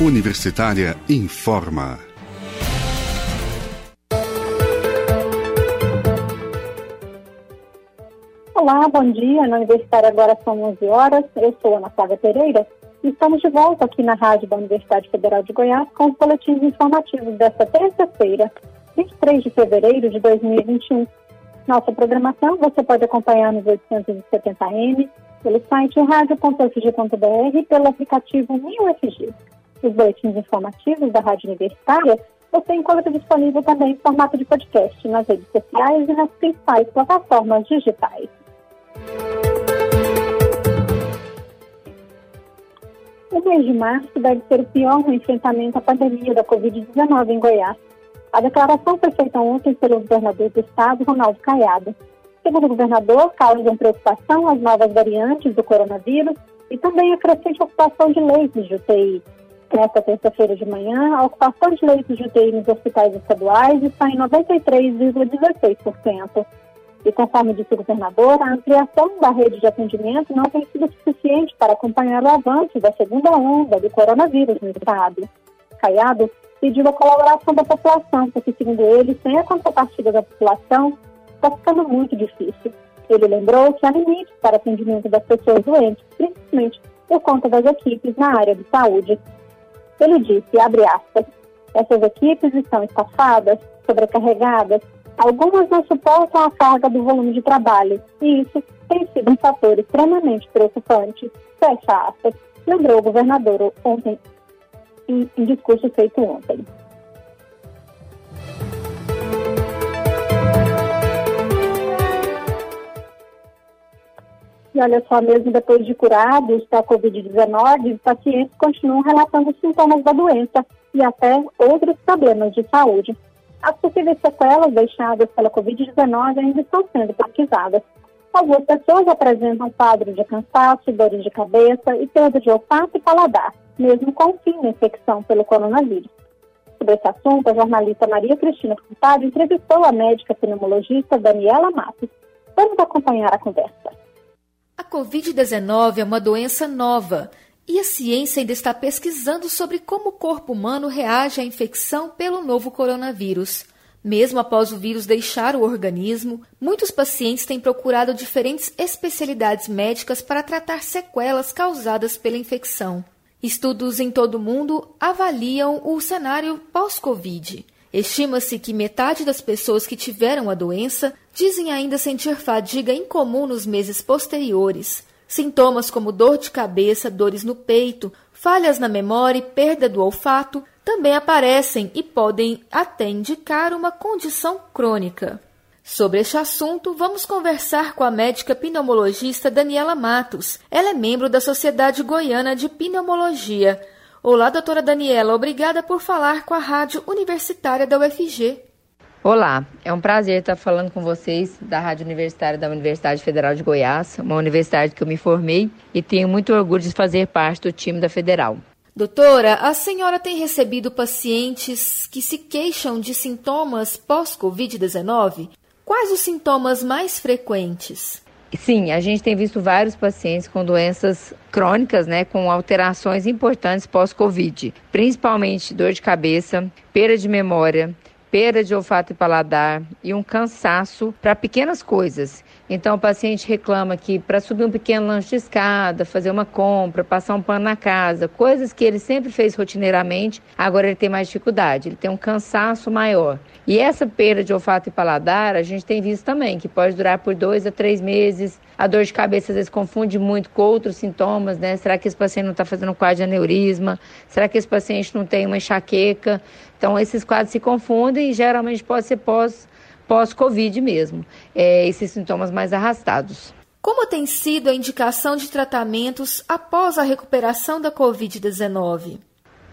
Universitária informa. Olá, bom dia. Na Universitária agora são 11 horas. Eu sou Ana Flávia Pereira e estamos de volta aqui na rádio da Universidade Federal de Goiás com os boletins informativos desta terça-feira, 23 de fevereiro de 2021. Nossa programação você pode acompanhar nos 870M, pelo site radio.fg.br e pelo aplicativo MinUFG. Os boletins informativos da Rádio Universitária você encontra disponível também em formato de podcast nas redes sociais e nas principais plataformas digitais. O mês de março deve ser o pior no enfrentamento à pandemia da Covid-19 em Goiás. A declaração foi feita ontem pelo governador do estado, Ronaldo Caiado. Segundo o governador, causam preocupação as novas variantes do coronavírus e também a crescente ocupação de leitos de UTI. Nesta terça-feira de manhã, a ocupação de leitos de UTI nos hospitais estaduais está em 93,16%. E conforme disse o governador, a ampliação da rede de atendimento não tem sido suficiente para acompanhar o avanço da segunda onda do coronavírus no estado. Caiado pediu a colaboração da população, porque, segundo ele, sem a contrapartida da população, está ficando muito difícil. Ele lembrou que há limites para atendimento das pessoas doentes, principalmente por conta das equipes na área de saúde. Ele disse, abre aspas, essas equipes estão estafadas, sobrecarregadas, algumas não suportam a carga do volume de trabalho, e isso tem sido um fator extremamente preocupante. Fecha aspas, lembrou o governador ontem, em, em discurso feito ontem. E olha só, mesmo depois de curados da Covid-19, os pacientes continuam relatando sintomas da doença e até outros problemas de saúde. As possíveis sequelas deixadas pela Covid-19 ainda estão sendo pesquisadas. Algumas pessoas apresentam quadros de cansaço, dores de cabeça e perda de olfato e paladar, mesmo com fim da infecção pelo coronavírus. Sobre esse assunto, a jornalista Maria Cristina Furtado entrevistou a médica pneumologista Daniela Matos. Vamos acompanhar a conversa. A Covid-19 é uma doença nova e a ciência ainda está pesquisando sobre como o corpo humano reage à infecção pelo novo coronavírus. Mesmo após o vírus deixar o organismo, muitos pacientes têm procurado diferentes especialidades médicas para tratar sequelas causadas pela infecção. Estudos em todo o mundo avaliam o cenário pós-Covid. Estima-se que metade das pessoas que tiveram a doença dizem ainda sentir fadiga incomum nos meses posteriores. Sintomas como dor de cabeça, dores no peito, falhas na memória e perda do olfato também aparecem e podem até indicar uma condição crônica. Sobre este assunto, vamos conversar com a médica pneumologista Daniela Matos. Ela é membro da Sociedade Goiana de Pneumologia. Olá, doutora Daniela, obrigada por falar com a Rádio Universitária da UFG. Olá, é um prazer estar falando com vocês da Rádio Universitária da Universidade Federal de Goiás, uma universidade que eu me formei e tenho muito orgulho de fazer parte do time da Federal. Doutora, a senhora tem recebido pacientes que se queixam de sintomas pós-Covid-19? Quais os sintomas mais frequentes? Sim, a gente tem visto vários pacientes com doenças crônicas, né, com alterações importantes pós-Covid, principalmente dor de cabeça, perda de memória, perda de olfato e paladar e um cansaço para pequenas coisas. Então, o paciente reclama que para subir um pequeno lanche de escada, fazer uma compra, passar um pano na casa, coisas que ele sempre fez rotineiramente, agora ele tem mais dificuldade, ele tem um cansaço maior. E essa perda de olfato e paladar, a gente tem visto também, que pode durar por dois a três meses. A dor de cabeça às vezes confunde muito com outros sintomas, né? Será que esse paciente não está fazendo um quadro de aneurisma? Será que esse paciente não tem uma enxaqueca? Então, esses quadros se confundem e geralmente pode ser pós pós-Covid mesmo, é, esses sintomas mais arrastados. Como tem sido a indicação de tratamentos após a recuperação da Covid-19?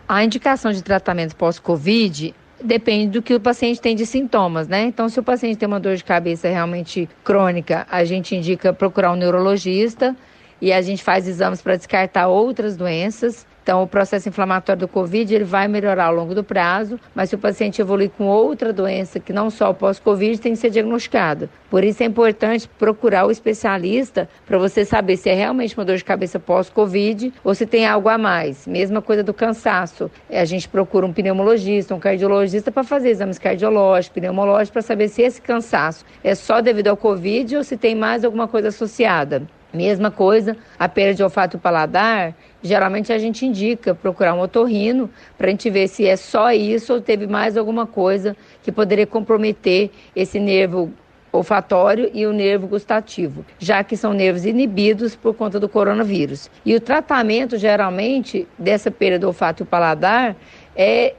A indicação de tratamento pós-Covid depende do que o paciente tem de sintomas, né? Então, se o paciente tem uma dor de cabeça realmente crônica, a gente indica procurar um neurologista e a gente faz exames para descartar outras doenças. Então, o processo inflamatório do COVID ele vai melhorar ao longo do prazo, mas se o paciente evoluir com outra doença que não só o pós-COVID, tem que ser diagnosticado. Por isso é importante procurar o especialista para você saber se é realmente uma dor de cabeça pós-Covid ou se tem algo a mais. Mesma coisa do cansaço. A gente procura um pneumologista, um cardiologista para fazer exames cardiológicos, pneumológicos, para saber se esse cansaço é só devido ao Covid ou se tem mais alguma coisa associada. Mesma coisa, a perda de olfato e paladar, geralmente a gente indica procurar um otorrino para a gente ver se é só isso ou teve mais alguma coisa que poderia comprometer esse nervo olfatório e o nervo gustativo, já que são nervos inibidos por conta do coronavírus. E o tratamento, geralmente, dessa perda do olfato e paladar é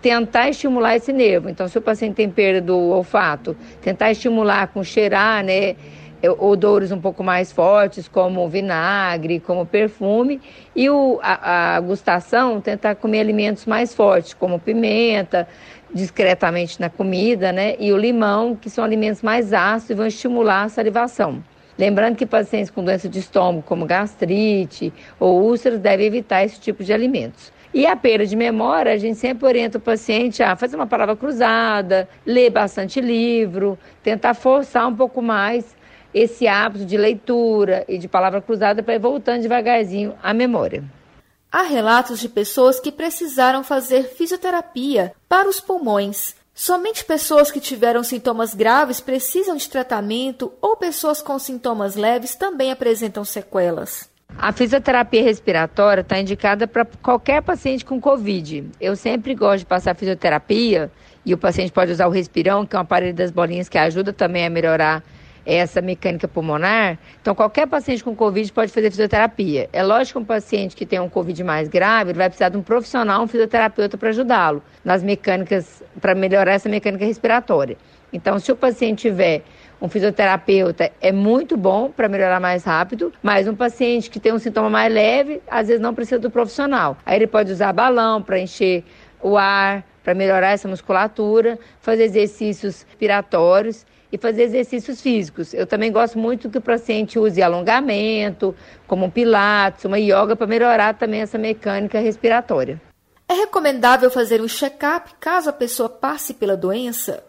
tentar estimular esse nervo. Então, se o paciente tem perda do olfato, tentar estimular com cheirar, né? É, odores um pouco mais fortes, como vinagre, como perfume, e o, a, a gustação tentar comer alimentos mais fortes, como pimenta, discretamente na comida, né? E o limão, que são alimentos mais ácidos e vão estimular a salivação. Lembrando que pacientes com doença de estômago, como gastrite ou úlceras, devem evitar esse tipo de alimentos. E a perda de memória, a gente sempre orienta o paciente a fazer uma palavra cruzada, ler bastante livro, tentar forçar um pouco mais esse hábito de leitura e de palavra cruzada para ir voltando devagarzinho à memória. Há relatos de pessoas que precisaram fazer fisioterapia para os pulmões. Somente pessoas que tiveram sintomas graves precisam de tratamento ou pessoas com sintomas leves também apresentam sequelas. A fisioterapia respiratória está indicada para qualquer paciente com Covid. Eu sempre gosto de passar fisioterapia e o paciente pode usar o respirão, que é um aparelho das bolinhas que ajuda também a melhorar essa mecânica pulmonar, então qualquer paciente com Covid pode fazer fisioterapia. É lógico que um paciente que tem um Covid mais grave, ele vai precisar de um profissional, um fisioterapeuta para ajudá-lo nas mecânicas, para melhorar essa mecânica respiratória. Então, se o paciente tiver um fisioterapeuta é muito bom para melhorar mais rápido, mas um paciente que tem um sintoma mais leve, às vezes não precisa do profissional. Aí ele pode usar balão para encher o ar, para melhorar essa musculatura, fazer exercícios respiratórios e fazer exercícios físicos. Eu também gosto muito que o paciente use alongamento, como um pilates, uma yoga, para melhorar também essa mecânica respiratória. É recomendável fazer um check-up caso a pessoa passe pela doença?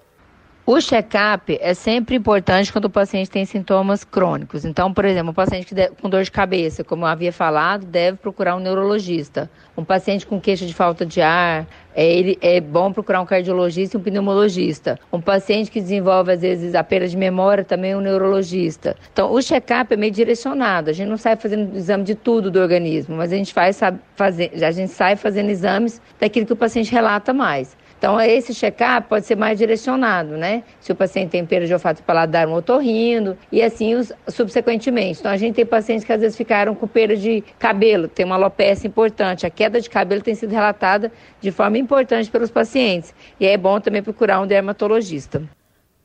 O check-up é sempre importante quando o paciente tem sintomas crônicos. Então, por exemplo, um paciente com dor de cabeça, como eu havia falado, deve procurar um neurologista. Um paciente com queixa de falta de ar, é, ele, é bom procurar um cardiologista e um pneumologista. Um paciente que desenvolve, às vezes, a perda de memória, também um neurologista. Então, o check-up é meio direcionado. A gente não sai fazendo exame de tudo do organismo, mas a gente, faz, sabe, a gente sai fazendo exames daquilo que o paciente relata mais. Então, esse check-up pode ser mais direcionado, né? Se o paciente tem perda de olfato e paladar, um otorrino, e assim os, subsequentemente. Então, a gente tem pacientes que às vezes ficaram com perda de cabelo, tem uma alopecia importante. A queda de cabelo tem sido relatada de forma importante pelos pacientes. E é bom também procurar um dermatologista.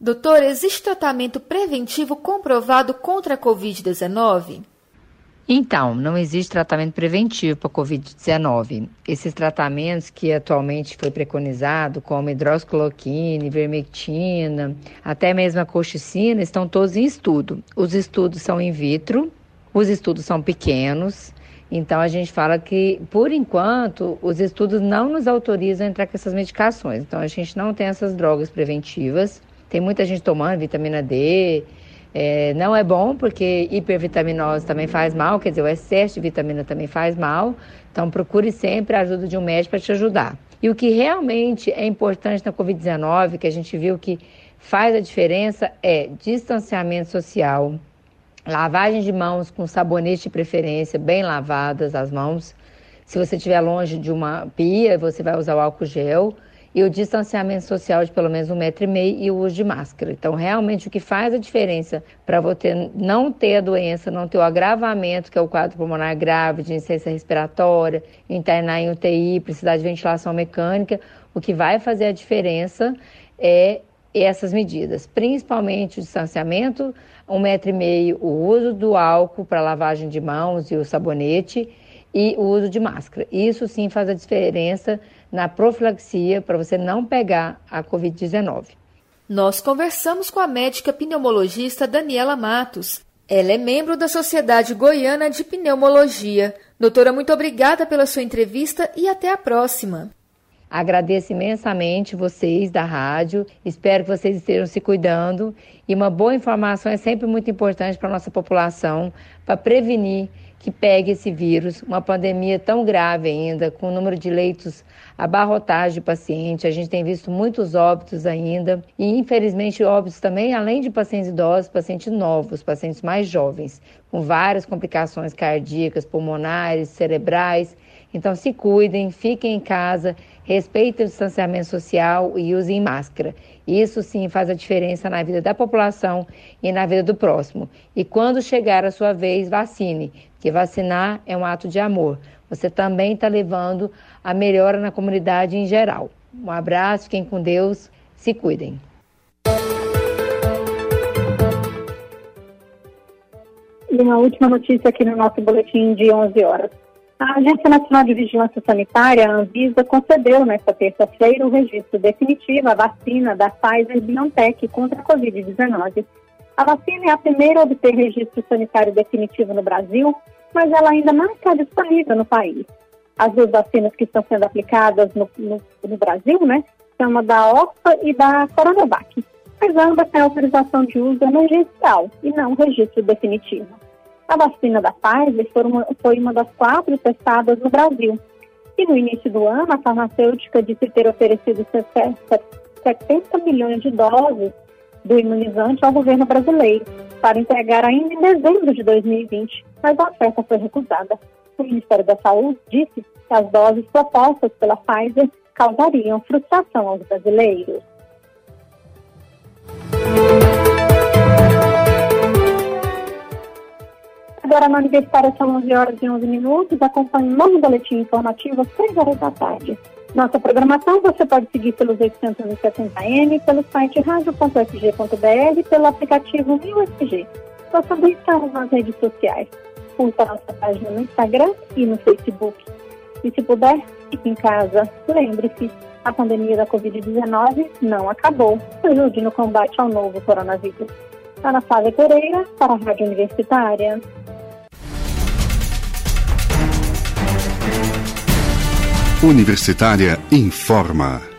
Doutor, existe tratamento preventivo comprovado contra a Covid-19? Então, não existe tratamento preventivo para Covid-19. Esses tratamentos que atualmente foi preconizado, como hidroxicloroquina, ivermectina, até mesmo a colchicina, estão todos em estudo. Os estudos são in vitro, os estudos são pequenos, então a gente fala que, por enquanto, os estudos não nos autorizam a entrar com essas medicações. Então a gente não tem essas drogas preventivas. Tem muita gente tomando vitamina D, é, não é bom porque hipervitaminose também faz mal, quer dizer, o excesso de vitamina também faz mal. Então, procure sempre a ajuda de um médico para te ajudar. E o que realmente é importante na Covid-19, que a gente viu que faz a diferença, é distanciamento social, lavagem de mãos com sabonete de preferência, bem lavadas as mãos. Se você estiver longe de uma pia, você vai usar o álcool gel e o distanciamento social de pelo menos um metro e meio e o uso de máscara. Então, realmente, o que faz a diferença para você não ter a doença, não ter o agravamento, que é o quadro pulmonar grave, de insuficiência respiratória, internar em UTI, precisar de ventilação mecânica, o que vai fazer a diferença é essas medidas, principalmente o distanciamento, um metro e meio, o uso do álcool para lavagem de mãos e o sabonete e o uso de máscara. Isso sim faz a diferença na profilaxia para você não pegar a Covid-19. Nós conversamos com a médica pneumologista Daniela Matos. Ela é membro da Sociedade Goiana de Pneumologia. Doutora, muito obrigada pela sua entrevista e até a próxima. Agradeço imensamente vocês da rádio. Espero que vocês estejam se cuidando. E uma boa informação é sempre muito importante para a nossa população, para prevenir que pegue esse vírus, uma pandemia tão grave ainda, com o número de leitos abarrotados de pacientes. A gente tem visto muitos óbitos ainda. E, infelizmente, óbitos também, além de pacientes idosos, pacientes novos, pacientes mais jovens, com várias complicações cardíacas, pulmonares, cerebrais. Então, se cuidem, fiquem em casa, respeitem o distanciamento social e usem máscara. Isso sim faz a diferença na vida da população e na vida do próximo. E quando chegar a sua vez, vacine, porque vacinar é um ato de amor. Você também está levando a melhora na comunidade em geral. Um abraço, fiquem com Deus, se cuidem. E uma última notícia aqui no nosso boletim de 11 horas. A Agência Nacional de Vigilância Sanitária, a Anvisa, concedeu nesta terça-feira o registro definitivo à vacina da Pfizer-BioNTech contra a Covid-19. A vacina é a primeira a obter registro sanitário definitivo no Brasil, mas ela ainda não está disponível no país. As duas vacinas que estão sendo aplicadas no, no, no Brasil, né, são a da OPA e da Coronavac, mas ambas têm autorização de uso emergencial e não registro definitivo. A vacina da Pfizer foi uma, foi uma das quatro testadas no Brasil. E no início do ano, a farmacêutica disse ter oferecido 70 milhões de doses do imunizante ao governo brasileiro para entregar ainda em dezembro de 2020, mas a oferta foi recusada. O Ministério da Saúde disse que as doses propostas pela Pfizer causariam frustração aos brasileiros. Agora na Universitária são 11 horas e 11 minutos. Acompanhe o novo boletim informativo às 3 horas da tarde. Nossa programação você pode seguir pelos 870M, pelo site radio.fg.br e pelo aplicativo MilFG. Nós também estamos nas redes sociais. Curta nossa página no Instagram e no Facebook. E se puder, fique em casa. Lembre-se, a pandemia da Covid-19 não acabou. Ajude no combate ao novo coronavírus. Ana Flávia Pereira, para a Rádio Universitária. Universitária informa.